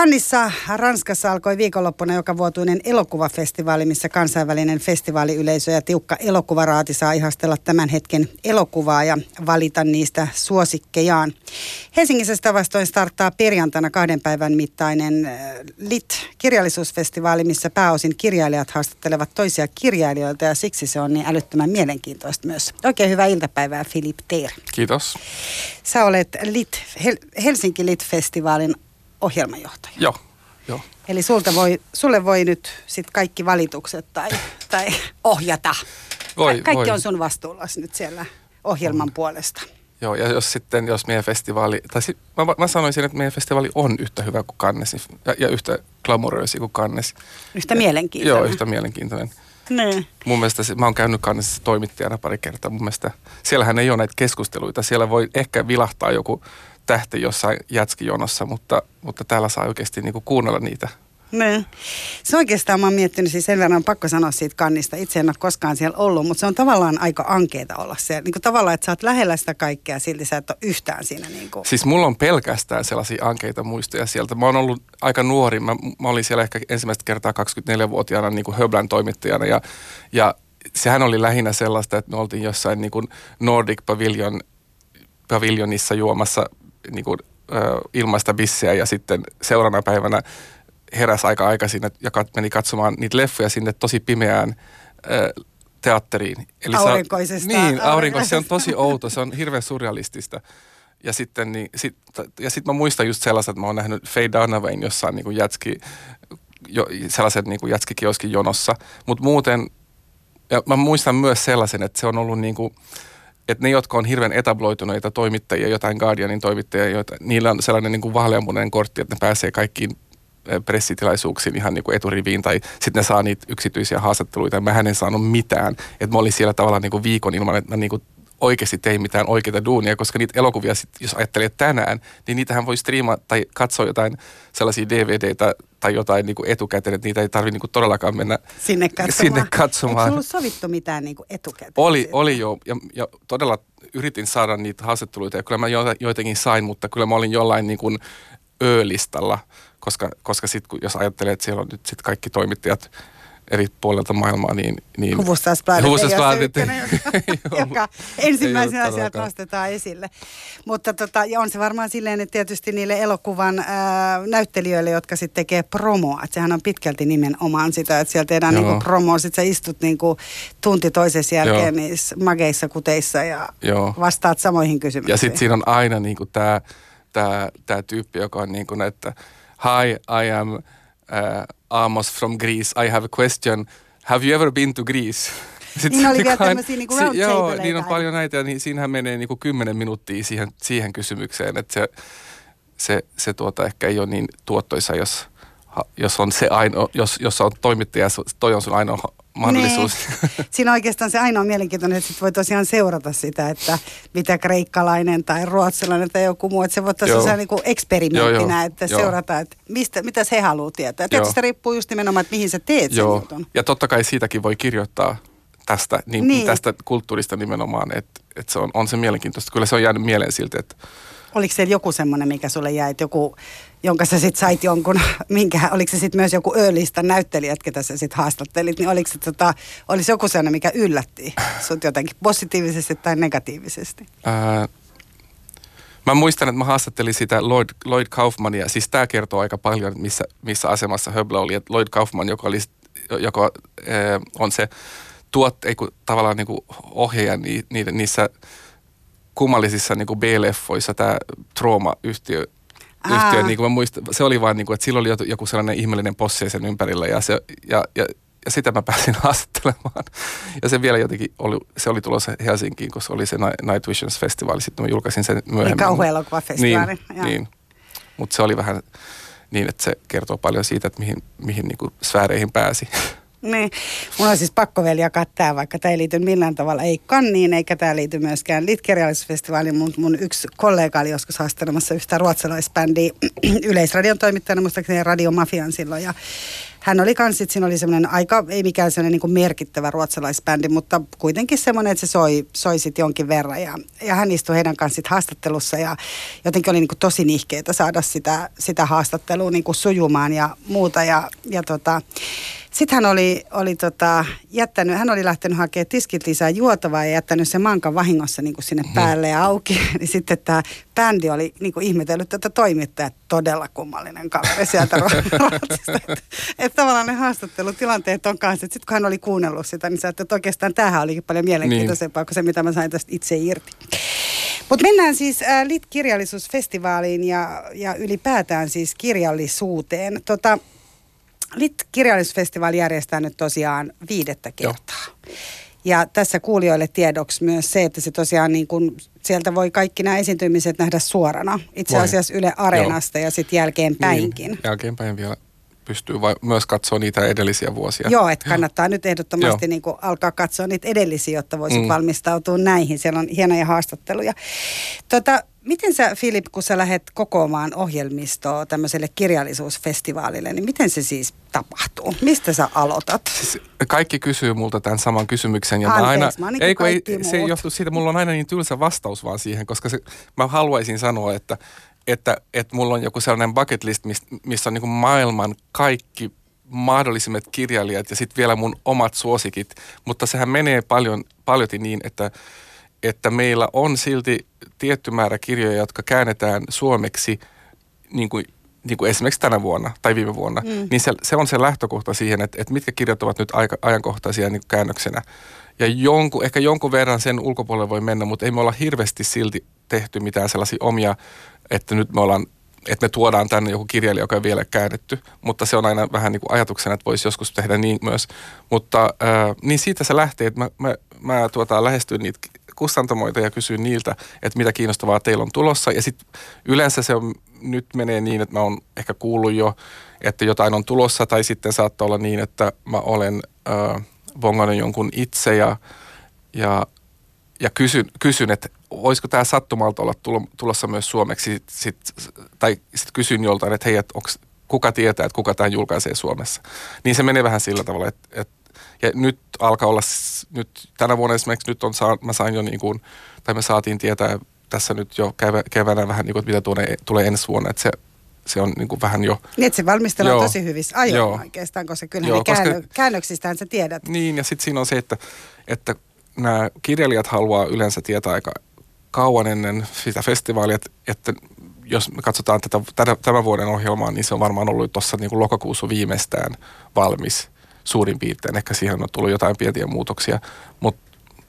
Kannissa Ranskassa alkoi viikonloppuna joka vuotuinen elokuvafestivaali, missä kansainvälinen festivaaliyleisö ja tiukka elokuvaraati saa ihastella tämän hetken elokuvaa ja valita niistä suosikkejaan. Helsingissä sitä vastoin starttaa perjantaina kahden päivän mittainen äh, LIT-kirjallisuusfestivaali, missä pääosin kirjailijat haastattelevat toisia kirjailijoita ja siksi se on niin älyttömän mielenkiintoista myös. Oikein hyvää iltapäivää Filip Teer. Kiitos. Sä olet Lit, Helsinki Lit-festivaalin ohjelmajohtaja. Joo, joo. Eli sulta voi, sulle voi nyt sit kaikki valitukset tai, tai ohjata. Voi, Ka- kaikki voi. on sun vastuulla nyt siellä ohjelman On. puolesta. Joo, ja jos sitten, jos meidän festivaali, tai sit, mä, mä sanoisin, että meidän festivaali on yhtä hyvä kuin Cannes ja, ja yhtä glamouroisi kuin Cannes. Yhtä mielenkiintoinen. Joo, yhtä mielenkiintoinen. Niin. Mun mielestä, mä oon käynyt Cannesissa toimittajana pari kertaa, mun mielestä siellähän ei ole näitä keskusteluita. Siellä voi ehkä vilahtaa joku tähti jossain jätskijonossa, mutta, mutta täällä saa oikeasti niinku kuunnella niitä. Niin. Se oikeastaan mä oon miettinyt, siis sen verran on pakko sanoa siitä kannista. Itse en ole koskaan siellä ollut, mutta se on tavallaan aika ankeeta olla siellä. Niin kuin tavallaan, että sä oot lähellä sitä kaikkea, silti sä et ole yhtään siinä. Niin kuin. Siis mulla on pelkästään sellaisia ankeita muistoja sieltä. Mä oon ollut aika nuori. Mä, mä olin siellä ehkä ensimmäistä kertaa 24-vuotiaana niin kuin Höblän toimittajana ja, ja sehän oli lähinnä sellaista, että me oltiin jossain niin kuin Nordic Pavilion, Pavilionissa juomassa niin kuin, ilmaista bissiä ja sitten seuraavana päivänä heräsi aika aikaisin ja kat, meni katsomaan niitä leffoja sinne tosi pimeään teatteriin. on- Aurinkoisesta- Niin, aurinko. Se on aurinkoisesta. tosi outo, se on hirveän surrealistista. Ja sitten, niin, sit, ja sit mä muistan just sellaiset, että mä oon nähnyt Faye Dunawayn jossain niin kuin jätski, jo, sellaiset niin kuin jätskikioskin jonossa. Mutta muuten, ja mä muistan myös sellaisen, että se on ollut niin kuin, että ne, jotka on hirveän etabloituneita toimittajia, jotain Guardianin toimittajia, joita, niillä on sellainen niin kuin vaaleanpunainen kortti, että ne pääsee kaikkiin eh, pressitilaisuuksiin ihan niin kuin eturiviin tai sitten ne saa niitä yksityisiä haastatteluita ja mä en saanut mitään. Että mä olin siellä tavallaan niin kuin viikon ilman, että mä niin kuin oikeasti tein mitään oikeita duunia, koska niitä elokuvia, sit, jos ajattelee tänään, niin niitähän voi striimaa tai katsoa jotain sellaisia DVDtä tai jotain niin kuin etukäteen, että niitä ei tarvitse niin todellakaan mennä Sinne katsomaan. Sinne katsomaan. Eikö sovittu mitään niin kuin etukäteen? Oli, siitä? oli jo, ja, ja todella yritin saada niitä haastatteluita, ja kyllä mä joita- joitakin sain, mutta kyllä mä olin jollain niin kuin ö-listalla, koska, koska sit, kun, jos ajattelee, että siellä on nyt sit kaikki toimittajat eri puolilta maailmaa, niin... niin Hufvudstadsbladet ei ole se ykkönen, joka, joka ensimmäisenä sieltä nostetaan esille. Mutta tota, ja on se varmaan silleen, että tietysti niille elokuvan ää, näyttelijöille, jotka sitten tekee promoa, että sehän on pitkälti nimenomaan sitä, että siellä tehdään Joo. niinku promoa, sitten sä istut niinku tunti toisessa jälkeen Joo. niissä mageissa kuteissa ja Joo. vastaat samoihin kysymyksiin. Ja sitten siinä on aina niinku tämä tää, tää tyyppi, joka on niinku, että Hi, I am uh, Amos from Greece. I have a question. Have you ever been to Greece? Sitten Niin oli vielä tämmöisiä niinku si- Joo, niin on paljon näitä ja niin siinähän menee niinku kymmenen minuuttia siihen, siihen kysymykseen, että se, se, se tuota ehkä ei ole niin tuottoisa, jos, jos on se ainoa, jos, jos on toimittaja, toi on sun ainoa mahdollisuus. Niin. Siinä oikeastaan se ainoa mielenkiintoinen, että sit voi tosiaan seurata sitä, että mitä kreikkalainen tai ruotsalainen tai joku muu, että se voi tosiaan niin eksperimenttinä, Joo, joo. että Joo. seurata, että mistä, mitä he haluaa tietää. Tietysti se riippuu just nimenomaan, että mihin sä teet sen Joo, jutun. ja totta kai siitäkin voi kirjoittaa tästä, niin, Niin. tästä kulttuurista nimenomaan, että, että se on, on se mielenkiintoista. Kyllä se on jäänyt mieleen siltä, että Oliko siellä joku semmoinen, mikä sulle jäi, että joku, jonka sä sit sait jonkun, minkä, oliko se sitten myös joku Ö-listan näyttelijät, ketä sä sit haastattelit, niin oliko se tota, olisi joku sellainen, mikä yllätti sut jotenkin positiivisesti tai negatiivisesti? ää, mä muistan, että mä haastattelin sitä Lloyd, Lloyd Kaufmania, siis tämä kertoo aika paljon, missä, missä asemassa Höblä oli, että Lloyd Kaufman, joka, oli, joka ää, on se tuot, ei kun, tavallaan niin kuin ohjaaja ni, niiden, niissä kummallisissa niin B-leffoissa, tämä Trauma-yhtiö, Yhtiö, niin kuin mä muistan, se oli vaan niin kuin, että sillä oli joku- sellainen ihmeellinen posse sen ympärillä ja, se, ja, ja, ja sitä mä pääsin haastattelemaan. Ja se vielä jotenkin oli, se oli tulossa Helsinkiin, kun se oli se Ni- Night Visions festivaali, sitten mä julkaisin sen myöhemmin. Niin, joo. niin. mutta se oli vähän niin, että se kertoo paljon siitä, että mihin, mihin niin kuin sfääreihin pääsi. Niin. Mun on siis pakko vielä jakaa tämä, vaikka tämä ei liity millään tavalla ei kanniin, eikä tämä liity myöskään Litkirjallisuusfestivaaliin. Mun, mun yksi kollega oli joskus haastelemassa yhtä ruotsalaisbändiä Yleisradion toimittajana, muistaakseni Radio Mafian silloin. Ja hän oli kans, siinä oli semmoinen aika, ei mikään semmoinen niin merkittävä ruotsalaisbändi, mutta kuitenkin semmoinen, että se soi, soi sit jonkin verran. Ja, ja hän istui heidän kanssa haastattelussa ja jotenkin oli niin kuin tosi nihkeetä saada sitä, sitä haastattelua niin kuin sujumaan ja muuta. Ja, ja tota, sitten hän oli, oli tota, jättänyt, hän oli lähtenyt hakemaan tiskit lisää juotavaa ja jättänyt sen mankan vahingossa niin kuin sinne mm. päälle ja auki. Niin sitten tämä bändi oli niin kuin ihmetellyt tätä toimittajaa, todella kummallinen kaveri sieltä Ruotsista. Että, että tavallaan ne haastattelutilanteet on kanssa, sitten kun hän oli kuunnellut sitä, niin sä että oikeastaan tämähän olikin paljon mielenkiintoisempaa niin. kuin se, mitä mä sain tästä itse irti. Mutta mennään siis äh, Lit-kirjallisuusfestivaaliin ja, ja ylipäätään siis kirjallisuuteen. Tota, Lit-kirjallisuusfestivaali järjestää nyt tosiaan viidettä kertaa. Joo. Ja tässä kuulijoille tiedoksi myös se, että se tosiaan niin kuin, sieltä voi kaikki nämä esiintymiset nähdä suorana. Itse voi. asiassa Yle Areenasta Joo. ja sitten jälkeenpäinkin. Niin, jälkeenpäin vielä pystyy vai myös katsoa niitä edellisiä vuosia. Joo, että kannattaa Joo. nyt ehdottomasti niin kuin alkaa katsoa niitä edellisiä, jotta voisit mm. valmistautua näihin. Siellä on hienoja haastatteluja. Tota, Miten sä, Filip, kun sä lähdet kokoamaan ohjelmistoa tämmöiselle kirjallisuusfestivaalille, niin miten se siis tapahtuu? Mistä sä aloitat? Siis kaikki kysyy multa tämän saman kysymyksen. Ja Anteeksi, mä aina, mä ei, ei, se ei johtu siitä, mulla on aina niin tylsä vastaus vaan siihen, koska se, mä haluaisin sanoa, että, että, että mulla on joku sellainen bucket list, missä on niin maailman kaikki mahdollisimmat kirjailijat ja sitten vielä mun omat suosikit. Mutta sehän menee paljon, paljon niin, että että meillä on silti tietty määrä kirjoja, jotka käännetään suomeksi niin kuin, niin kuin esimerkiksi tänä vuonna tai viime vuonna, mm. niin se, se on se lähtökohta siihen, että, että mitkä kirjat ovat nyt aika, ajankohtaisia niin käännöksenä. Ja jonku, ehkä jonkun verran sen ulkopuolelle voi mennä, mutta ei me olla hirveästi silti tehty mitään sellaisia omia, että nyt me ollaan että me tuodaan tänne joku kirjailija, joka ei vielä käännetty, mutta se on aina vähän niin kuin ajatuksena, että voisi joskus tehdä niin myös. Mutta äh, niin siitä se lähtee, että mä, mä, mä tuota, lähestyn niitä kustantamoita ja kysyn niiltä, että mitä kiinnostavaa teillä on tulossa. Ja sitten yleensä se on, nyt menee niin, että mä oon ehkä kuullut jo, että jotain on tulossa, tai sitten saattaa olla niin, että mä olen äh, vongannut jonkun itse ja, ja, ja kysyn, kysyn, että voisiko tämä sattumalta olla tulossa myös suomeksi, sit, sit, tai sitten kysyn joltain, että hei, että onks, kuka tietää, että kuka tämän julkaisee Suomessa. Niin se menee vähän sillä tavalla, että, että ja nyt alkaa olla, nyt tänä vuonna esimerkiksi nyt on, mä sain jo niin kuin, tai me saatiin tietää tässä nyt jo keväänä vähän niin kuin, mitä tuonne, tulee ensi vuonna, että se se on niin kuin vähän jo... Niin, että se valmistelu on tosi hyvissä ajoin joo. oikeastaan, koska kyllähän joo, ne käännö, koska, käännöksistään sä tiedät. Niin, ja sitten siinä on se, että, että nämä kirjailijat haluaa yleensä tietää aika kauan ennen sitä festivaalia, että, että jos me katsotaan tätä, tätä, tämän vuoden ohjelmaa, niin se on varmaan ollut tuossa niin lokakuussa viimeistään valmis suurin piirtein. Ehkä siihen on tullut jotain pieniä muutoksia, Mut,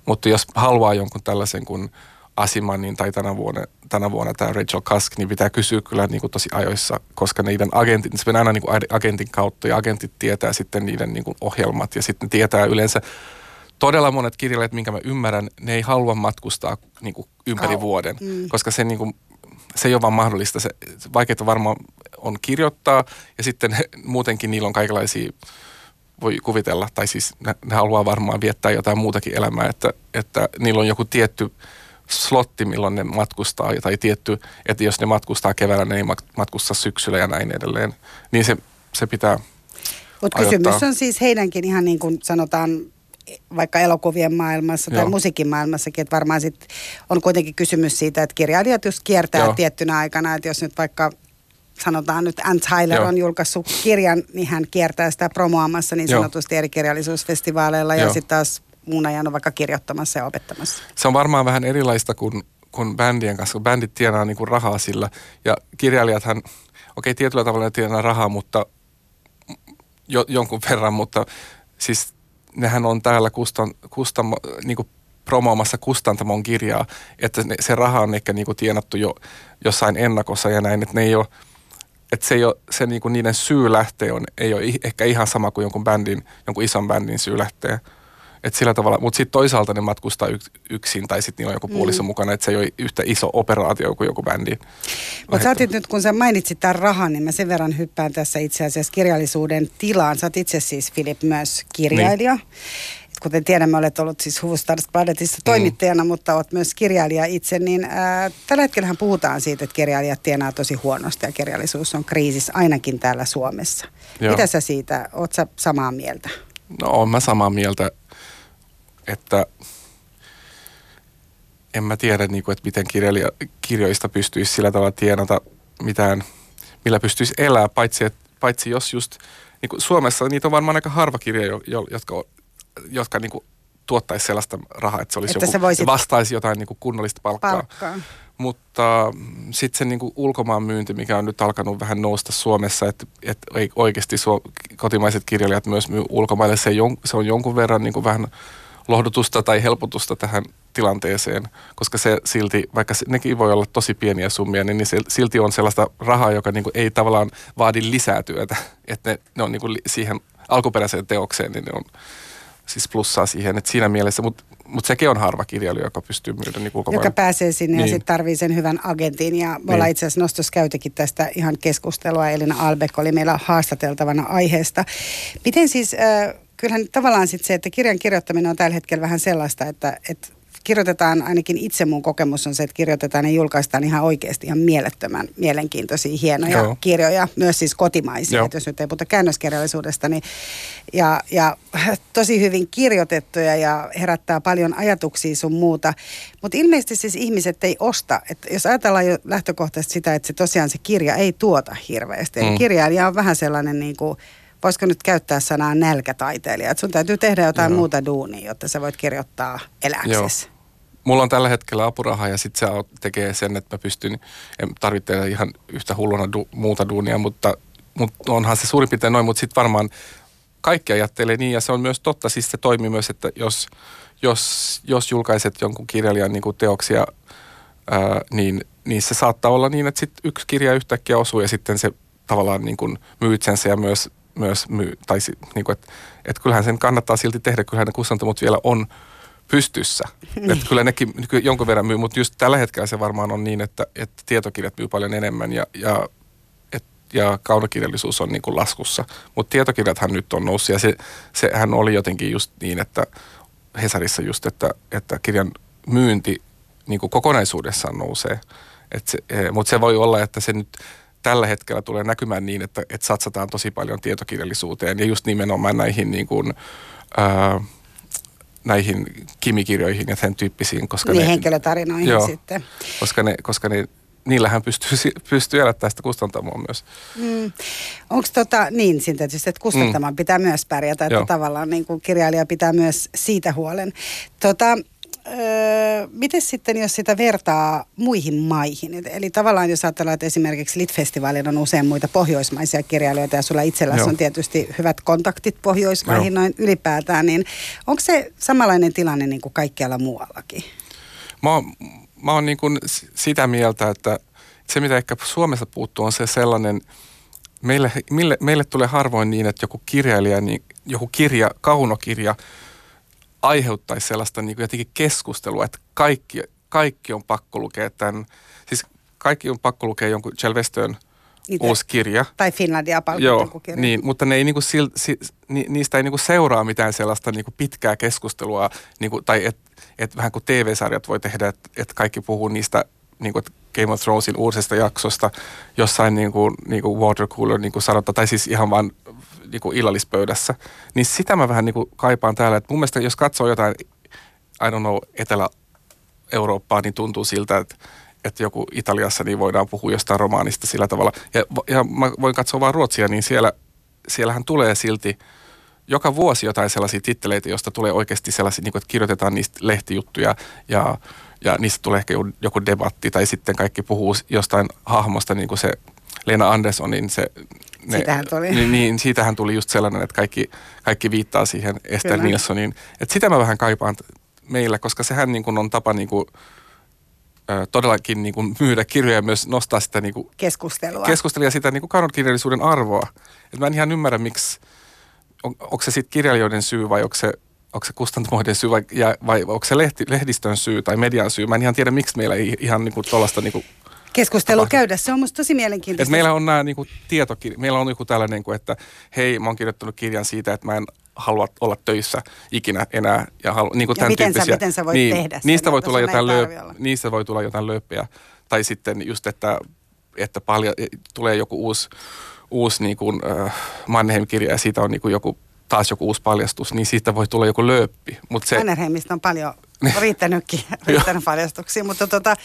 mutta jos haluaa jonkun tällaisen kuin Asimanin tai tänä vuonna, tänä vuonna tämä Rachel Kask, niin pitää kysyä kyllä niin kuin tosi ajoissa, koska niiden agentit, se aina niin kuin agentin kautta ja agentit tietää sitten niiden niin kuin ohjelmat ja sitten tietää yleensä todella monet kirjailijat, minkä mä ymmärrän, ne ei halua matkustaa niin kuin ympäri Kau. vuoden, mm. koska se, niin kuin, se ei ole vaan mahdollista. Se, vaikeaa varmaan on kirjoittaa ja sitten muutenkin niillä on kaikenlaisia voi kuvitella, tai siis ne, ne haluaa varmaan viettää jotain muutakin elämää, että, että niillä on joku tietty slotti, milloin ne matkustaa, tai tietty, että jos ne matkustaa keväällä, ne ei matkusta syksyllä ja näin edelleen. Niin se, se pitää Mutta kysymys on siis heidänkin ihan niin kuin sanotaan vaikka elokuvien maailmassa tai Joo. musiikin maailmassakin, että varmaan sit on kuitenkin kysymys siitä, että kirjailijat just kiertää Joo. tiettynä aikana, että jos nyt vaikka sanotaan nyt Ann Tyler Joo. on julkaissut kirjan, niin hän kiertää sitä promoamassa niin sanotusti Joo. eri kirjallisuusfestivaaleilla ja sitten taas muun ajan on vaikka kirjoittamassa ja opettamassa. Se on varmaan vähän erilaista kuin, kuin bändien kanssa, kun bändit tienaa niin kuin rahaa sillä ja kirjailijathan, okei okay, tietyllä tavalla ne tienaa rahaa, mutta jo, jonkun verran, mutta siis nehän on täällä kustan, kustan, niin kuin promoamassa kustantamon kirjaa, että ne, se raha on ehkä niin kuin tienattu jo jossain ennakossa ja näin, että ne ei ole että se, ei ole, se niinku niiden syy lähtee on, ei ole ehkä ihan sama kuin jonkun bändin, jonkun ison bändin syy lähtee. Et sillä tavalla, mutta sitten toisaalta ne matkustaa yk, yksin tai sitten niillä on joku puoliso mm. mukana, että se ei ole yhtä iso operaatio kuin joku bändi. Mutta sä nyt, kun sä mainitsit tämän rahan, niin mä sen verran hyppään tässä itse asiassa kirjallisuuden tilaan. Sä oot itse siis, Filip, myös kirjailija. Niin kuten tiedämme, olet ollut siis Hufvudstadsbladetissa mm. toimittajana, mm. mutta olet myös kirjailija itse, niin ää, tällä hetkellähän puhutaan siitä, että kirjailijat tienaa tosi huonosti ja kirjallisuus on kriisissä ainakin täällä Suomessa. Joo. Mitä sä siitä, oot sä samaa mieltä? No on mä samaa mieltä, että en mä tiedä, niin kuin, että miten kirjailija, kirjoista pystyisi sillä tavalla tienata mitään, millä pystyisi elää, paitsi, että, paitsi jos just, niin kuin Suomessa niitä on varmaan aika harva kirja, jotka jotka niin kuin tuottaisi sellaista rahaa, että se olisi että joku, se voisit... vastaisi jotain niin kuin kunnollista palkkaa. palkkaa. Mutta mm, sitten se niin kuin ulkomaan myynti, mikä on nyt alkanut vähän nousta Suomessa, että, että oikeasti suo, kotimaiset kirjailijat myös myy ulkomaille, se, jon, se on jonkun verran niin kuin vähän lohdutusta tai helpotusta tähän tilanteeseen, koska se silti, vaikka nekin voi olla tosi pieniä summia, niin, niin se silti on sellaista rahaa, joka niin kuin ei tavallaan vaadi lisää työtä, että ne, ne on niin kuin siihen alkuperäiseen teokseen, niin ne on siis plussaa siihen, että siinä mielessä, mutta mut sekin on harva kirjailija, joka pystyy myydä niin Joka pääsee sinne niin. ja sitten tarvii sen hyvän agentin. Ja me niin. ollaan itse asiassa nostossa käytäkin tästä ihan keskustelua. Elina Albeck oli meillä haastateltavana aiheesta. Miten siis, äh, kyllähän tavallaan sitten se, että kirjan kirjoittaminen on tällä hetkellä vähän sellaista, että, että kirjoitetaan, ainakin itse mun kokemus on se, että kirjoitetaan ja julkaistaan ihan oikeasti ihan mielettömän mielenkiintoisia, hienoja Joo. kirjoja, myös siis kotimaisia, Joo. että jos nyt ei puhuta käännöskirjallisuudesta, niin ja, ja tosi hyvin kirjoitettuja ja herättää paljon ajatuksia sun muuta. Mutta ilmeisesti siis ihmiset ei osta, että jos ajatellaan jo lähtökohtaisesti sitä, että se tosiaan se kirja ei tuota hirveästi. Mm. Kirjailija on vähän sellainen niin kuin, voisiko nyt käyttää sanaa nälkätaiteilija, että sun täytyy tehdä jotain Joo. muuta duunia, jotta sä voit kirjoittaa eläksesi mulla on tällä hetkellä apuraha ja sitten se tekee sen, että mä pystyn, en tarvitse ihan yhtä hulluna du, muuta duunia, mutta, mutta onhan se suurin piirtein noin, mutta sitten varmaan kaikki ajattelee niin ja se on myös totta, siis se toimii myös, että jos, jos, jos julkaiset jonkun kirjailijan niin teoksia, ää, niin, niin se saattaa olla niin, että sit yksi kirja yhtäkkiä osuu ja sitten se tavallaan niin kuin myyt sen ja myös, myös myy, tai niin kuin, että, että kyllähän sen kannattaa silti tehdä, kyllähän ne kustantamot vielä on pystyssä. Niin. Että kyllä nekin jonkun verran myy, mutta just tällä hetkellä se varmaan on niin, että, että tietokirjat myy paljon enemmän ja, ja, et, ja kaunokirjallisuus on niin kuin laskussa. Mutta tietokirjathan nyt on noussut ja se, sehän oli jotenkin just niin, että Hesarissa just, että, että kirjan myynti niin kuin kokonaisuudessaan nousee. E, mutta se voi olla, että se nyt tällä hetkellä tulee näkymään niin, että, että satsataan tosi paljon tietokirjallisuuteen ja just nimenomaan näihin niin kuin, ää, näihin kimikirjoihin ja sen tyyppisiin. Koska niin, ne, henkilötarinoihin joo, sitten. Koska, ne, koska ne, niillähän pystyy, pystyy elättämään sitä kustantamoa myös. Mm. Onko tota, niin, siinä tietysti, että kustantamaan mm. pitää myös pärjätä, että joo. tavallaan niin kuin kirjailija pitää myös siitä huolen. Tota, öö, miten sitten, jos sitä vertaa muihin maihin? Eli tavallaan jos ajatellaan, että esimerkiksi Lit-festivaalilla on usein muita pohjoismaisia kirjailijoita ja sulla itselläsi on tietysti hyvät kontaktit Pohjoismaihin Joo. noin ylipäätään, niin onko se samanlainen tilanne niin kuin kaikkialla muuallakin? Mä oon, mä oon niin kuin sitä mieltä, että se mitä ehkä Suomessa puuttuu on se sellainen, meille, meille, meille tulee harvoin niin, että joku kirjailija, niin joku kirja, kaunokirja – aiheuttaisi sellaista niin kuin jotenkin keskustelua, että kaikki, kaikki on pakko lukea tämän, siis kaikki on pakko lukea jonkun Chelvestön uusi kirja. Tai Finlandia Joo, kirja. niin, mutta ne ei niinku sil, si, ni, niistä ei niinku seuraa mitään sellaista niinku pitkää keskustelua, niinku, tai että et vähän kuin TV-sarjat voi tehdä, että et kaikki puhuu niistä niinku, Game of Thronesin uudesta jaksosta jossain niinku, niinku watercooler niinku sanotaan, tai siis ihan vaan niin illallispöydässä, niin sitä mä vähän niin kuin kaipaan täällä. Et mun mielestä jos katsoo jotain, I don't know, Etelä-Eurooppaa, niin tuntuu siltä, että että joku Italiassa niin voidaan puhua jostain romaanista sillä tavalla. Ja, ja mä voin katsoa vaan Ruotsia, niin siellä, siellähän tulee silti joka vuosi jotain sellaisia titteleitä, joista tulee oikeasti sellaisia, niin kuin, että kirjoitetaan niistä lehtijuttuja ja, ja niistä tulee ehkä joku debatti tai sitten kaikki puhuu jostain hahmosta, niin kuin se Lena Anderssonin se ne, siitähän tuli. Niin, niin, siitähän tuli just sellainen, että kaikki, kaikki viittaa siihen Esther Kyllä. Nilssoniin. Että sitä mä vähän kaipaan meillä, koska sehän niin kuin on tapa niin kuin, todellakin niin kuin myydä kirjoja ja myös nostaa sitä niin kuin keskustelua. keskustelua ja sitä niin kuin arvoa. Et mä en ihan ymmärrä, miksi, on, onko se sitten kirjailijoiden syy vai onko se, onko se kustantamoiden syy vai, ja, vai onko se lehti, lehdistön syy tai median syy. Mä en ihan tiedä, miksi meillä ei ihan niin tuollaista niin keskustelu käydä. Se on musta tosi mielenkiintoista. Et meillä on nämä niin tietokirja, meillä on joku tällainen, niin kuin, että hei, mä oon kirjoittanut kirjan siitä, että mä en halua olla töissä ikinä enää. Ja, halu, niin kuin ja miten, sä, miten sä voit niin, tehdä sen, niistä voi, tulla jotain lööp, niistä voi tulla jotain lööppejä. Tai sitten just, että, että paljon, tulee joku uusi, uusi niin kuin, äh, Mannheim-kirja ja siitä on niin kuin joku taas joku uusi paljastus, niin siitä voi tulla joku lööppi. Mut se... Mannerheimista on paljon riittänytkin, riittänyt paljastuksia, mutta tota,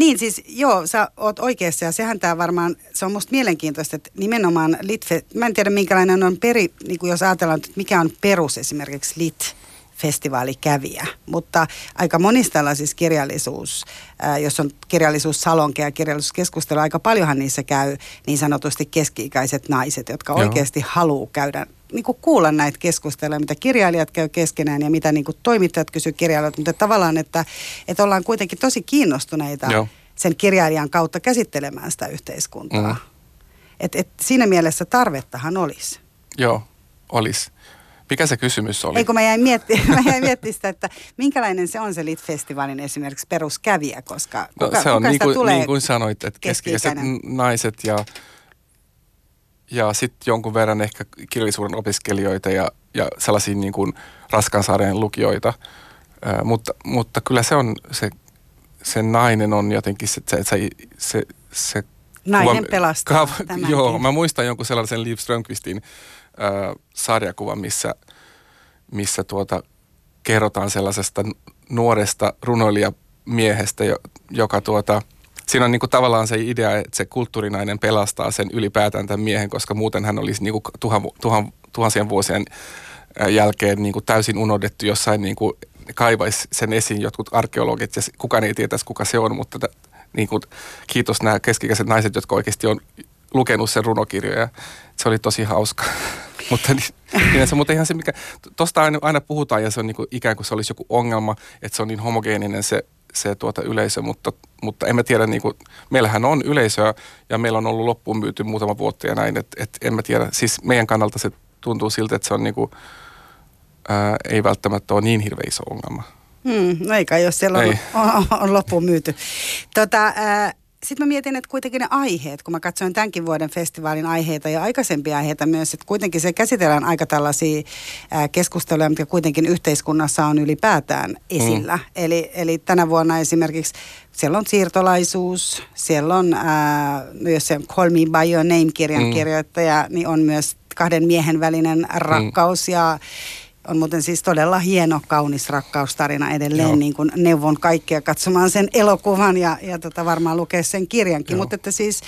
niin siis joo, sä oot oikeassa ja sehän tämä varmaan, se on musta mielenkiintoista, että nimenomaan Litfe, mä en tiedä minkälainen on peri, niin kuin jos ajatellaan, että mikä on perus esimerkiksi Lit, festivaalikävijä. Mutta aika monissa tällaisissa kirjallisuus, ää, jos on kirjallisuussalonkeja ja kirjallisuuskeskustelu, aika paljonhan niissä käy niin sanotusti keski-ikäiset naiset, jotka Joo. oikeasti haluaa käydä niin kuin kuulla näitä keskusteluja, mitä kirjailijat käy keskenään ja mitä niin kuin toimittajat kysyy kirjailijat, mutta tavallaan, että, että ollaan kuitenkin tosi kiinnostuneita Joo. sen kirjailijan kautta käsittelemään sitä yhteiskuntaa. Mm. Et, et siinä mielessä tarvettahan olisi. Joo, olisi. Mikä se kysymys oli? Ei kun mä jäin miettimään, miettimään sitä, että minkälainen se on se Lit-festivaalin esimerkiksi peruskävijä, koska no, kuka, se on kuka niin kuin, tulee niin kuin sanoit, että keski naiset ja ja sitten jonkun verran ehkä kirjallisuuden opiskelijoita ja, ja sellaisia niin kuin raskansarjan lukijoita. Ää, mutta, mutta kyllä se on, se, se nainen on jotenkin se, se, se, se, se Nainen kuva, pelastaa kaava, Joo, mä muistan jonkun sellaisen Liv Strömqvistin äh, sarjakuvan, missä, missä tuota, kerrotaan sellaisesta nuoresta runoilijamiehestä, joka tuota, siinä on niin kuin tavallaan se idea, että se kulttuurinainen pelastaa sen ylipäätään tämän miehen, koska muuten hän olisi niin kuin tuhan, tuhan, tuhansien vuosien jälkeen niin kuin täysin unohdettu jossain niin kuin kaivaisi sen esiin jotkut arkeologit ja kukaan ei tietäisi kuka se on, mutta niin kuin, kiitos nämä keskikäiset naiset, jotka oikeasti on lukenut sen runokirjoja. Se oli tosi hauska. mutta, niin, se, mutta ihan se, mikä, tuosta aina, aina puhutaan ja se on niin kuin, ikään kuin se olisi joku ongelma, että se on niin homogeeninen se se tuota yleisö, mutta, mutta emme tiedä, niin kuin, meillähän on yleisöä ja meillä on ollut loppuun myyty muutama vuotta ja näin, että et emme tiedä, siis meidän kannalta se tuntuu siltä, että se on niin kuin, ää, ei välttämättä ole niin hirveä iso ongelma. Hmm, no eikä, jos siellä on, on, on loppuun myyty. Tota, ää, sitten mä mietin, että kuitenkin ne aiheet, kun mä katsoin tämänkin vuoden festivaalin aiheita ja aikaisempia aiheita myös, että kuitenkin se käsitellään aika tällaisia keskusteluja, mitkä kuitenkin yhteiskunnassa on ylipäätään esillä. Mm. Eli, eli tänä vuonna esimerkiksi siellä on siirtolaisuus, siellä on, ää, jos se Call Me By Your Name-kirjan mm. kirjoittaja, niin on myös kahden miehen välinen rakkaus mm. ja on muuten siis todella hieno, kaunis rakkaustarina edelleen. Niin kuin neuvon kaikkia katsomaan sen elokuvan ja, ja tota varmaan lukea sen kirjankin. Mutta että siis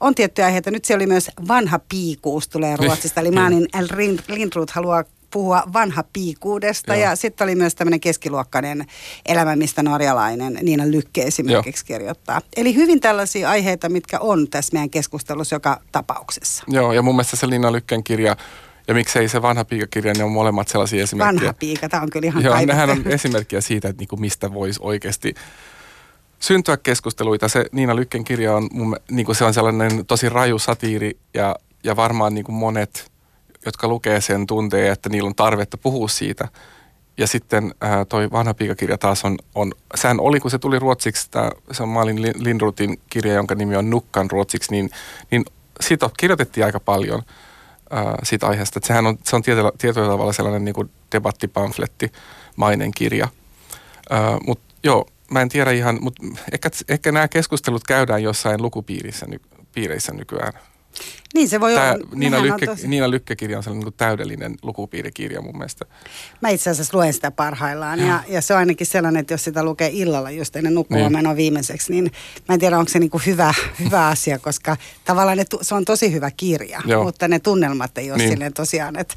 on tiettyjä aiheita. Nyt se oli myös vanha piikuus tulee Ruotsista. Eli Maanin L. Lindroth haluaa puhua vanha piikuudesta. Joo. Ja sitten oli myös tämmöinen keskiluokkainen elämä, mistä norjalainen Niina Lykke esimerkiksi Joo. kirjoittaa. Eli hyvin tällaisia aiheita, mitkä on tässä meidän keskustelussa joka tapauksessa. Joo, ja mun mielestä se Niina Lykken kirja ja miksei se vanha piikakirja, ne on molemmat sellaisia esimerkkejä. Vanha piika, tämä on kyllä ihan Joo, nehän on esimerkkiä siitä, että niinku mistä voisi oikeasti syntyä keskusteluita. Se Niina Lykken kirja on, mun, niinku se on sellainen tosi raju satiiri ja, ja varmaan niinku monet, jotka lukee sen, tuntee, että niillä on tarvetta puhua siitä. Ja sitten ää, toi vanha piikakirja taas on, on, sehän oli, kun se tuli ruotsiksi, tää, se on Malin Lindrutin kirja, jonka nimi on Nukkan ruotsiksi, niin, niin siitä kirjoitettiin aika paljon – ää, siitä aiheesta. Että sehän on, se on tietyllä, tietyllä tavalla sellainen niin kuin debattipamfletti, mainen kirja. Mutta joo, mä en tiedä ihan, mutta ehkä, ehkä nämä keskustelut käydään jossain lukupiirissä ny, piireissä nykyään. Niin se voi Tää, olla. Niina, Lykke, tosi... Niina Lykke-kirja on sellainen niin täydellinen lukupiirikirja mun mielestä. Mä itse asiassa luen sitä parhaillaan ja, ja, ja se on ainakin sellainen, että jos sitä lukee illalla just ennen nukkumaan niin. viimeiseksi, niin mä en tiedä onko se niin kuin hyvä, hyvä asia, koska tavallaan ne, se on tosi hyvä kirja, Joo. mutta ne tunnelmat ei ole niin. silleen tosiaan, että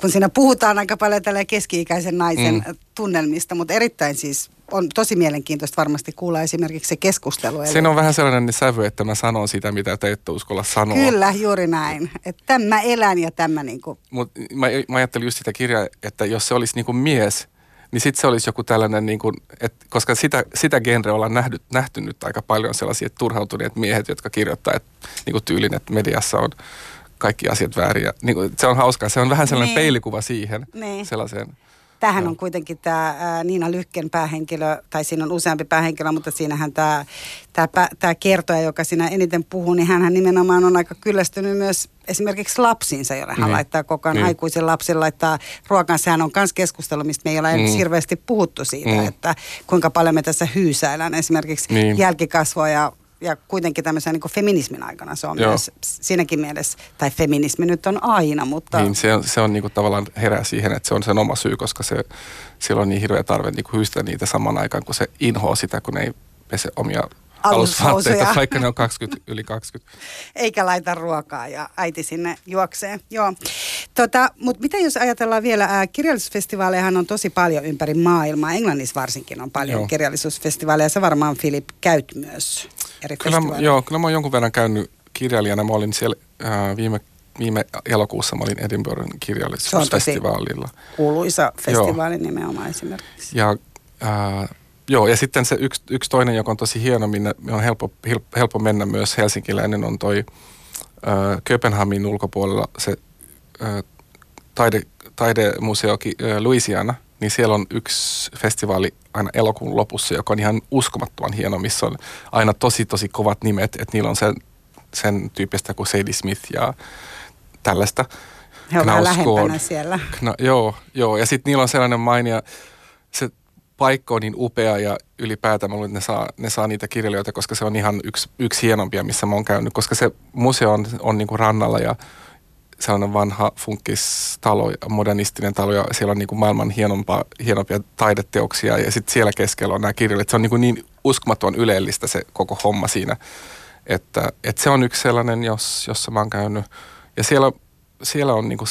kun siinä puhutaan aika paljon tällä keski-ikäisen naisen mm. tunnelmista, mutta erittäin siis on tosi mielenkiintoista varmasti kuulla esimerkiksi se keskustelu. Siinä on vähän sellainen niin sävy, että mä sanon sitä, mitä te ette uskalla sanoa. Kyllä, juuri näin. Että tämä elän ja tämä niin kuin. Mut mä, mä ajattelin just sitä kirjaa, että jos se olisi niin kuin mies, niin sitten se olisi joku tällainen, niin kuin, että koska sitä, sitä genreä ollaan nähty, nähty nyt aika paljon sellaisia turhautuneet miehet, jotka kirjoittaa, että niin kuin tyylin, että mediassa on kaikki asiat väärin. Ja, niin kuin, se on hauskaa. Se on vähän sellainen niin. peilikuva siihen, niin. sellaiseen. Tähän on kuitenkin tämä Niina Lykken päähenkilö, tai siinä on useampi päähenkilö, mutta siinähän tämä, tämä, tämä kertoja, joka siinä eniten puhuu, niin hän nimenomaan on aika kyllästynyt myös esimerkiksi lapsiinsa, jolle hän niin. laittaa koko ajan niin. aikuisen lapsen laittaa ruokan. Sehän on myös keskustelu, mistä me ei ole mm. hirveästi puhuttu siitä, mm. että kuinka paljon me tässä hyysäillään esimerkiksi niin. jälkikasvua ja ja kuitenkin tämmöisen niin feminismin aikana se on Joo. myös siinäkin mielessä, tai feminismi nyt on aina, mutta... Niin, se on, se on niin kuin tavallaan herää siihen, että se on sen oma syy, koska se, sillä on niin hirveä tarve niin kuin niitä saman aikaan, kun se inhoaa sitä, kun ei pese omia alusvaatteita, vaikka ne on 20, yli 20. Eikä laita ruokaa ja äiti sinne juoksee. Joo. Tota, Mutta mitä jos ajatellaan vielä, ää, kirjallisuusfestivaalejahan on tosi paljon ympäri maailmaa. Englannissa varsinkin on paljon joo. kirjallisuusfestivaaleja. Sä varmaan, Filip, käyt myös eri kyllä, Joo, kyllä mä oon jonkun verran käynyt kirjailijana. Mä olin siellä ää, viime viime elokuussa mä olin Edinburghin kirjallisuusfestivaalilla. Se on tosi kuuluisa festivaali Joo. nimenomaan esimerkiksi. Ja ää, Joo, ja sitten se yksi, yksi toinen, joka on tosi hieno, minne on helppo, helppo mennä myös helsinkiläinen, on toi äh, Köpenhamin ulkopuolella se äh, taide, taidemuseo äh, Louisiana, niin siellä on yksi festivaali aina elokuun lopussa, joka on ihan uskomattoman hieno, missä on aina tosi tosi kovat nimet, että niillä on sen, sen tyyppistä kuin Sadie Smith ja tällaista. He ovat lähempänä siellä. Kna, joo, joo, ja sitten niillä on sellainen mainia, se paikka on niin upea ja ylipäätään mä luulen, että ne saa, ne saa niitä kirjailijoita, koska se on ihan yksi, yksi hienompia, missä mä oon käynyt, koska se museo on, on niin kuin rannalla ja sellainen vanha funkistalo, modernistinen talo ja siellä on niin kuin maailman hienompaa, hienompia taideteoksia ja sitten siellä keskellä on nämä kirjailijat. Se on niin, kuin niin uskomattoman ylellistä se koko homma siinä, että, että se on yksi sellainen, jos, jossa mä oon käynyt. Ja siellä, siellä on niin kuin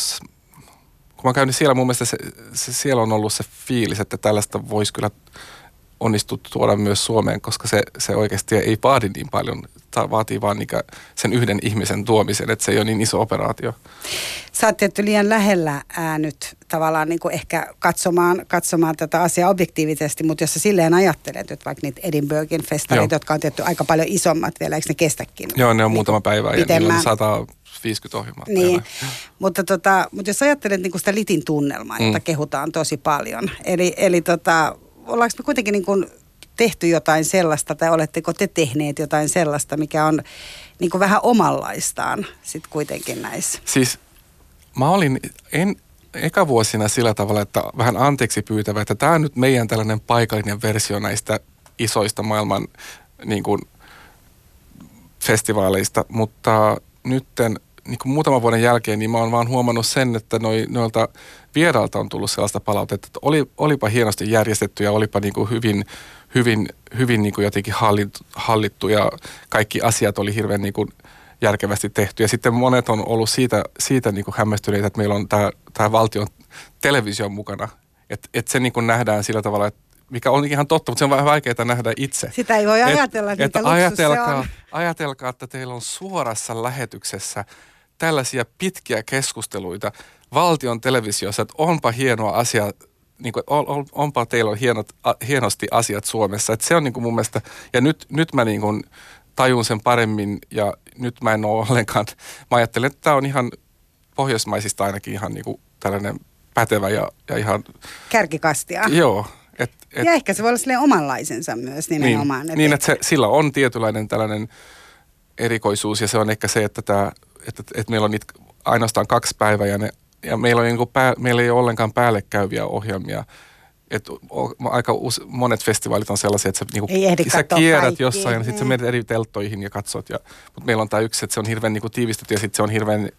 kun mä oon käynyt siellä, mun mielestä se, se, siellä on ollut se fiilis, että tällaista voisi kyllä onnistua tuoda myös Suomeen, koska se, se oikeasti ei vaadi niin paljon. Tämä vaatii vaan sen yhden ihmisen tuomisen, että se ei ole niin iso operaatio. Sä oot tietty liian lähellä ää, nyt tavallaan niin kuin ehkä katsomaan, katsomaan tätä asiaa objektiivisesti, mutta jos sä silleen ajattelet, että vaikka niitä Edinburghin festarit, jotka on tietty aika paljon isommat vielä, eikö ne kestäkin? Joo, ne on niin muutama päivä ja niillä on 150 ohjelmaa. Niin, mutta, tota, mutta jos ajattelet niin kuin sitä litin tunnelmaa, mm. jota kehutaan tosi paljon, eli, eli tota, ollaanko me kuitenkin niin kuin tehty jotain sellaista tai oletteko te tehneet jotain sellaista, mikä on niin kuin vähän omanlaistaan sitten kuitenkin näissä? Siis mä olin en, eka vuosina sillä tavalla, että vähän anteeksi pyytävä, että tämä on nyt meidän tällainen paikallinen versio näistä isoista maailman niin kuin, festivaaleista, mutta nytten niin kuin muutaman vuoden jälkeen, niin mä oon vaan huomannut sen, että noi, noilta vierailta on tullut sellaista palautetta, että oli, olipa hienosti järjestetty ja olipa niin kuin hyvin, hyvin, hyvin niin kuin jotenkin hallittu, hallittu ja kaikki asiat oli hirveän niin kuin järkevästi tehty. Ja sitten monet on ollut siitä, siitä niin kuin hämmästyneitä, että meillä on tämä, tämä valtion televisio mukana. Että et se niin kuin nähdään sillä tavalla, että mikä on ihan totta, mutta se on vähän vaikeaa nähdä itse. Sitä ei voi ajatella, et, että ajatelkaa, ajatelkaa, että teillä on suorassa lähetyksessä tällaisia pitkiä keskusteluita valtion televisiossa, että onpa hienoa asia, niin kuin, on, onpa teillä on hienot, a, hienosti asiat Suomessa. Että se on niin kuin mun mielestä, ja nyt, nyt mä niin kuin tajun sen paremmin ja nyt mä en ole ollenkaan, mä ajattelen, että tämä on ihan pohjoismaisista ainakin ihan niin kuin tällainen pätevä ja, ja ihan... Kärkikastia. Joo. Et, et, ja ehkä se voi olla omanlaisensa myös nimenomaan. Niin, et, niin että se, sillä on tietynlainen tällainen erikoisuus ja se on ehkä se, että, tämä, että, että meillä on niitä ainoastaan kaksi päivää ja, ne, ja meillä, on niin kuin pää, meillä ei ole ollenkaan päällekkäyviä ohjelmia – et aika us, monet festivaalit on sellaisia, että sä, niinku, sä kierrät kaikki. jossain ja sitten sä menet eri telttoihin ja katsot. Ja, mutta meillä on tämä yksi, että se on hirveän niinku, tiivistetty ja sitten se on hirveän,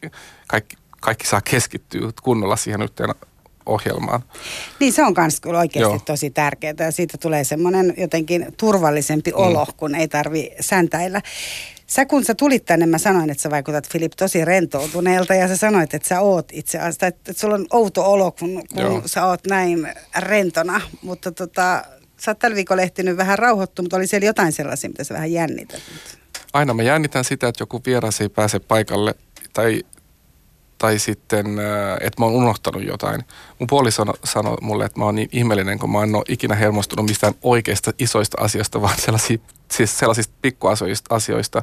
kaikki, kaikki saa keskittyä kunnolla siihen yhteen ohjelmaan. Niin se on myös kyllä oikeasti Joo. tosi tärkeää ja siitä tulee semmoinen jotenkin turvallisempi olo, mm. kun ei tarvi säntäillä. Sä kun sä tulit tänne, mä sanoin, että sä vaikutat Filip tosi rentoutuneelta ja sä sanoit, että sä oot itse asiassa, että, että sulla on outo olo, kun, kun sä oot näin rentona, mutta tota, sä oot tällä viikolla ehtinyt vähän rauhoittua, mutta oli siellä jotain sellaisia, mitä sä vähän jännität. Aina mä jännitän sitä, että joku vieras ei pääse paikalle tai, tai sitten, äh, että mä oon unohtanut jotain. Mun puoliso sanoi mulle, että mä oon niin ihmeellinen, kun mä en ole ikinä hermostunut mistään oikeista isoista asioista, vaan sellaisia siis sellaisista pikkuasioista, asioista,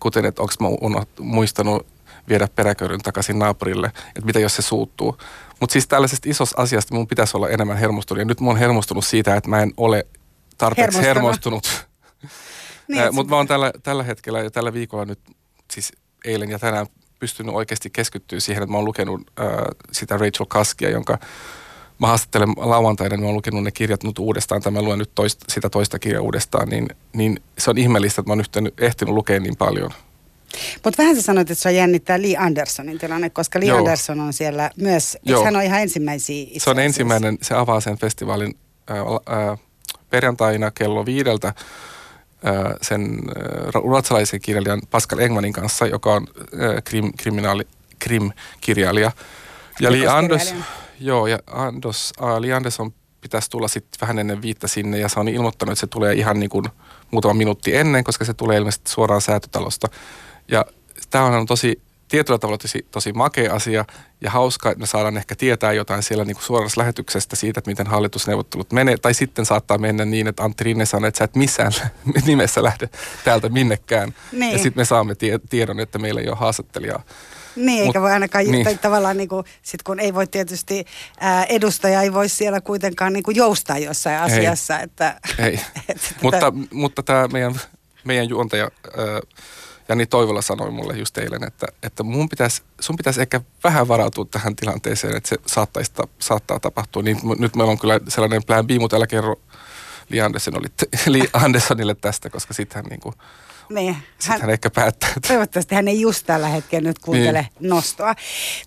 kuten että onko mä muistanut viedä peräköryn takaisin naapurille, että mitä jos se suuttuu. Mutta siis tällaisesta isosta asiasta mun pitäisi olla enemmän hermostunut. Ja nyt mä oon hermostunut siitä, että mä en ole tarpeeksi hermostunut. niin, Mutta mä oon tällä, tällä hetkellä ja tällä viikolla nyt, siis eilen ja tänään pystynyt oikeasti keskittyä siihen, että mä oon lukenut äh, sitä Rachel Kaskia, jonka mä haastattelen lauantaina, niin mä oon lukenut ne kirjat nyt uudestaan, tai mä luen nyt toista, sitä toista kirjaa uudestaan, niin, niin se on ihmeellistä, että mä oon ehtinyt, ehtinyt lukea niin paljon. Mutta vähän sä sanoit, että se jännittää Lee Andersonin tilanne, koska Lee Joo. Anderson on siellä myös, eikö hän ole ihan ensimmäisiä itse Se on ensimmäinen, se avaa sen festivaalin ää, ää, perjantaina kello viideltä sen ruotsalaisen kirjailijan Pascal Engmanin kanssa, joka on krim, kriminaali, krim-kirjailija. Ja Lee Anders, joo, ja Anders, uh, Lee Anderson pitäisi tulla sitten vähän ennen viittä sinne ja se on ilmoittanut, että se tulee ihan niin kuin muutama minuutti ennen, koska se tulee ilmeisesti suoraan säätötalosta. Ja tämä on tosi tietyllä tavalla tosi, tosi makea asia ja hauska, että me saadaan ehkä tietää jotain siellä niin kuin suorassa lähetyksestä siitä, että miten hallitusneuvottelut menee. Tai sitten saattaa mennä niin, että Antti Rinne sanoo, että sä et missään nimessä lähde täältä minnekään. Niin. Ja sitten me saamme tie, tiedon, että meillä ei ole haastattelijaa. Niin, eikä voi ainakaan, niin. tavallaan niin kuin, sit kun ei voi tietysti, ää, edustaja ei voi siellä kuitenkaan niin kuin joustaa jossain asiassa. Ei, että, ei. että mutta, mutta tämä meidän, meidän juontaja ää, Jani Toivola sanoi mulle just eilen, että, että mun pitäisi, sun pitäisi ehkä vähän varautua tähän tilanteeseen, että se saattaisi, saattaa tapahtua. Niin nyt meillä on kyllä sellainen plan B, mutta älä kerro Li, Anderson oli, Li Andersonille tästä, koska sitten hän niin kuin, niin. Hän, hän ehkä päättää. Toivottavasti hän ei just tällä hetkellä nyt kuuntele niin. nostoa.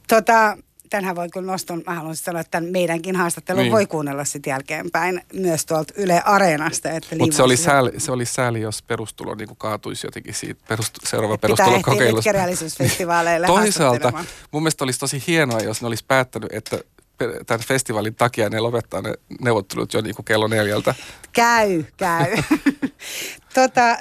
Tota, tänhän voi kyllä noston, mä haluaisin sanoa, että tämän meidänkin haastattelun niin. voi kuunnella sitten jälkeenpäin myös tuolta Yle Areenasta. Mutta se, oli sääli, se oli sääli, jos perustulo niin kuin kaatuisi jotenkin siitä perustu, seuraava perustulokokeilusta. Pitää Toisaalta mun mielestä olisi tosi hienoa, jos ne olisi päättänyt, että tämän festivaalin takia ne lopettaa ne neuvottelut jo niin kuin kello neljältä. Käy, käy. tota, äh,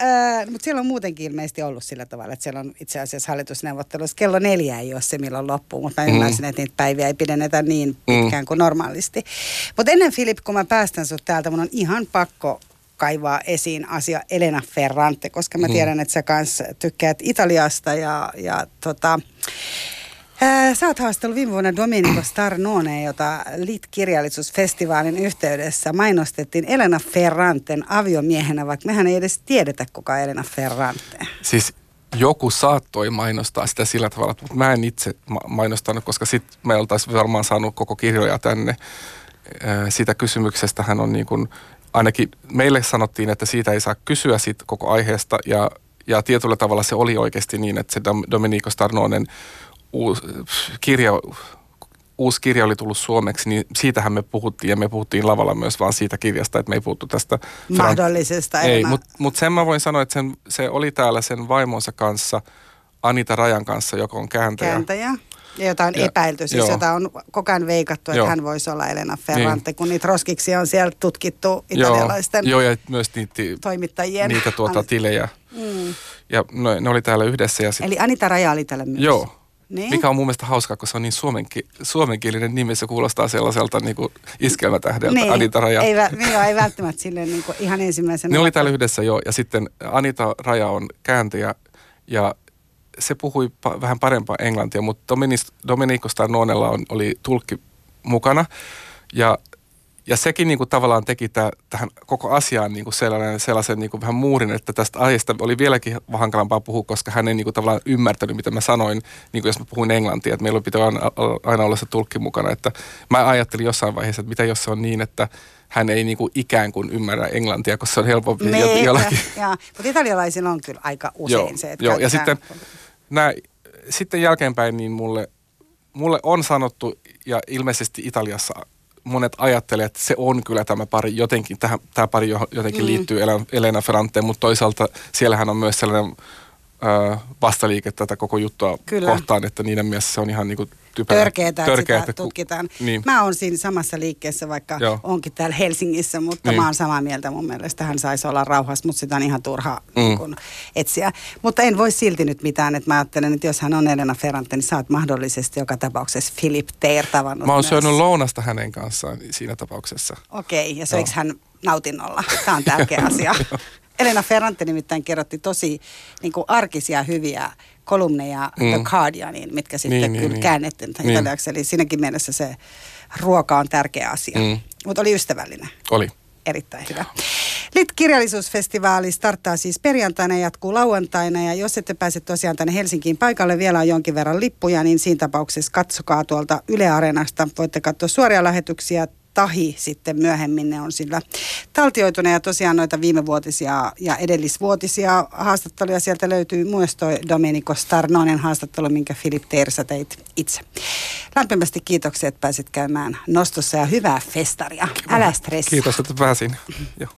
mutta siellä on muutenkin ilmeisesti ollut sillä tavalla, että siellä on itse asiassa hallitusneuvottelussa kello neljä ei ole se milloin loppuu, mutta mä mm. ymmärsin, että niitä päiviä ei pidennetä niin pitkään mm. kuin normaalisti. Mutta ennen Filip, kun mä päästän sut täältä, mun on ihan pakko kaivaa esiin asia Elena Ferrante, koska mä mm. tiedän, että sä kanssa tykkäät Italiasta ja, ja tota, Ää, sä oot haastellut viime vuonna Domenico Starnone, jota Lit-kirjallisuusfestivaalin yhteydessä mainostettiin Elena Ferranten aviomiehenä, vaikka mehän ei edes tiedetä, kuka Elena Ferrante. Siis joku saattoi mainostaa sitä sillä tavalla, mutta mä en itse mainostanut, koska sitten me oltaisiin varmaan saanut koko kirjoja tänne. Ää, siitä kysymyksestä hän on niin kuin, ainakin meille sanottiin, että siitä ei saa kysyä siitä koko aiheesta ja, ja tietyllä tavalla se oli oikeasti niin, että se Domenico Starnonen uusi kirja, uusi kirja oli tullut suomeksi, niin siitähän me puhuttiin ja me puhuttiin lavalla myös vaan siitä kirjasta, että me ei puhuttu tästä. Mahdollisesta. Ei, mutta mut sen mä voin sanoa, että sen, se oli täällä sen vaimonsa kanssa, Anita Rajan kanssa, joka on kääntäjä. Kääntäjä. Ja jota on ja, epäilty, siis joo. jota on koko ajan veikattu, että joo. hän voisi olla Elena Ferrante, niin. kun niitä roskiksi on siellä tutkittu italialaisten joo, joo ja myös niitä, toimittajien. niitä tuota, tilejä. Mm. Ja no, ne oli täällä yhdessä. Ja sit, Eli Anita Raja oli täällä myös. Joo, niin. Mikä on mun mielestä hauskaa, kun se on niin suomenki, suomenkielinen nimi, se kuulostaa sellaiselta niin kuin iskelmätähdeltä, niin. Anita Raja. Ei, niin joo, ei välttämättä silleen niin kuin ihan ensimmäisenä. Ne oli täällä yhdessä jo, ja sitten Anita Raja on kääntäjä, ja se puhui pa- vähän parempaa englantia, mutta Domenico Starnonella on, oli tulkki mukana, ja ja sekin niin kuin tavallaan teki täh, tähän koko asiaan niin kuin sellainen, sellaisen niin kuin vähän muurin, että tästä aiheesta oli vieläkin hankalampaa puhua, koska hän ei niin kuin tavallaan ymmärtänyt, mitä mä sanoin, niin kuin jos mä puhuin englantia, että meillä pitää aina olla se tulkki mukana. Että mä ajattelin jossain vaiheessa, että mitä jos se on niin, että hän ei niin kuin ikään kuin ymmärrä englantia, koska se on helpompi niin, jollakin. Joo, mutta italialaisilla on kyllä aika usein joo, se, että joo, ja sitten, nää, sitten jälkeenpäin niin mulle, mulle on sanottu, ja ilmeisesti Italiassa monet ajattelee, että se on kyllä tämä pari jotenkin, tähän, tämä pari jotenkin mm. liittyy Elena Ferranteen, mutta toisaalta siellähän on myös sellainen vastaliike tätä koko juttua Kyllä. kohtaan, että niiden mielessä se on ihan niin kuin typerä. Törkeätä, Törkeätä että tutkitaan. Niin. Mä oon siinä samassa liikkeessä, vaikka Joo. onkin täällä Helsingissä, mutta niin. mä oon samaa mieltä. Mun mielestä hän saisi olla rauhassa, mutta sitä on ihan turha mm. niin kun, etsiä. Mutta en voi silti nyt mitään, että mä ajattelen, että jos hän on Elena Ferrante, niin sä oot mahdollisesti joka tapauksessa Philip Teer tavannut Mä oon myös. syönyt lounasta hänen kanssaan siinä tapauksessa. Okei, okay, ja söikö hän nautinnolla? Tämä on tärkeä asia. Elena Ferrante nimittäin kirjoitti tosi niin kuin arkisia hyviä kolumneja mm. The Guardianiin, mitkä sitten niin, kyllä niin, niin. käännettiin niin. italiaksi. Eli siinäkin mielessä se ruoka on tärkeä asia. Mm. Mutta oli ystävällinen. Oli. Erittäin hyvä. Lit-kirjallisuusfestivaali starttaa siis perjantaina ja jatkuu lauantaina. Ja jos ette pääse tosiaan tänne Helsinkiin paikalle, vielä on jonkin verran lippuja, niin siinä tapauksessa katsokaa tuolta Yle Areenasta. Voitte katsoa suoria lähetyksiä tahi sitten myöhemmin ne on sillä taltioituna ja tosiaan noita viimevuotisia ja edellisvuotisia haastatteluja sieltä löytyy myös toi Domenico Starnonen haastattelu, minkä Filip Teersä teit itse. Lämpimästi kiitoksia, että pääsit käymään nostossa ja hyvää festaria. Älä stressaa. Kiitos, että pääsin. Jo.